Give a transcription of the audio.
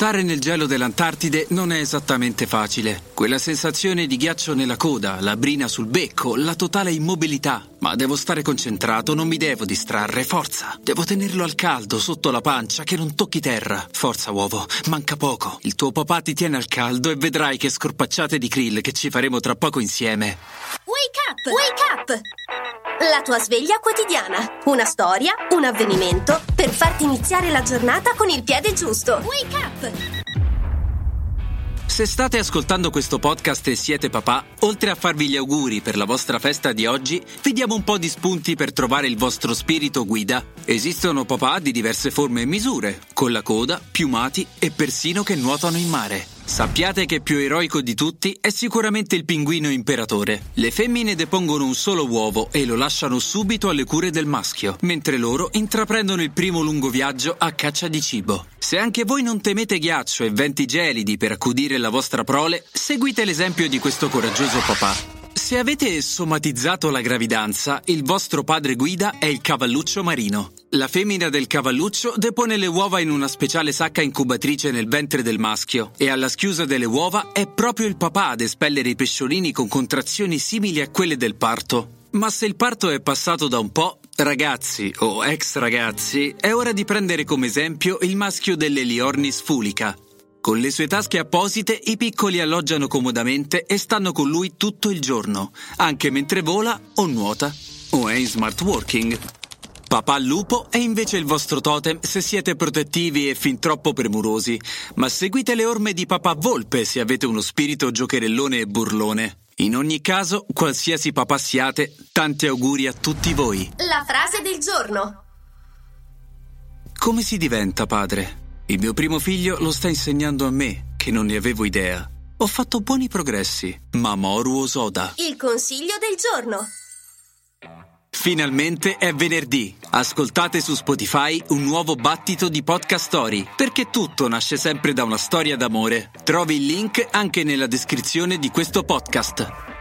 Stare nel gelo dell'Antartide non è esattamente facile. Quella sensazione di ghiaccio nella coda, la brina sul becco, la totale immobilità. Ma devo stare concentrato, non mi devo distrarre, forza. Devo tenerlo al caldo, sotto la pancia, che non tocchi terra. Forza, uovo, manca poco. Il tuo papà ti tiene al caldo e vedrai che scorpacciate di krill che ci faremo tra poco insieme. Wake up! Wake up! La tua sveglia quotidiana. Una storia, un avvenimento per farti iniziare la giornata con il piede giusto. Wake up! Se state ascoltando questo podcast e siete papà, oltre a farvi gli auguri per la vostra festa di oggi, vi diamo un po' di spunti per trovare il vostro spirito guida. Esistono papà di diverse forme e misure, con la coda, piumati e persino che nuotano in mare. Sappiate che più eroico di tutti è sicuramente il pinguino imperatore. Le femmine depongono un solo uovo e lo lasciano subito alle cure del maschio, mentre loro intraprendono il primo lungo viaggio a caccia di cibo. Se anche voi non temete ghiaccio e venti gelidi per accudire la vostra prole, seguite l'esempio di questo coraggioso papà. Se avete somatizzato la gravidanza, il vostro padre guida è il cavalluccio marino. La femmina del cavalluccio depone le uova in una speciale sacca incubatrice nel ventre del maschio e alla schiusa delle uova è proprio il papà ad espellere i pesciolini con contrazioni simili a quelle del parto. Ma se il parto è passato da un po', ragazzi o ex ragazzi, è ora di prendere come esempio il maschio delle Liornis fulica, con le sue tasche apposite i piccoli alloggiano comodamente e stanno con lui tutto il giorno, anche mentre vola o nuota o è in smart working. Papà lupo è invece il vostro totem se siete protettivi e fin troppo premurosi, ma seguite le orme di papà volpe se avete uno spirito giocherellone e burlone. In ogni caso, qualsiasi papà siate, tanti auguri a tutti voi. La frase del giorno. Come si diventa padre? Il mio primo figlio lo sta insegnando a me, che non ne avevo idea. Ho fatto buoni progressi. Mamoru Osoda. Il consiglio del giorno. Finalmente è venerdì. Ascoltate su Spotify un nuovo battito di podcast story, perché tutto nasce sempre da una storia d'amore. Trovi il link anche nella descrizione di questo podcast.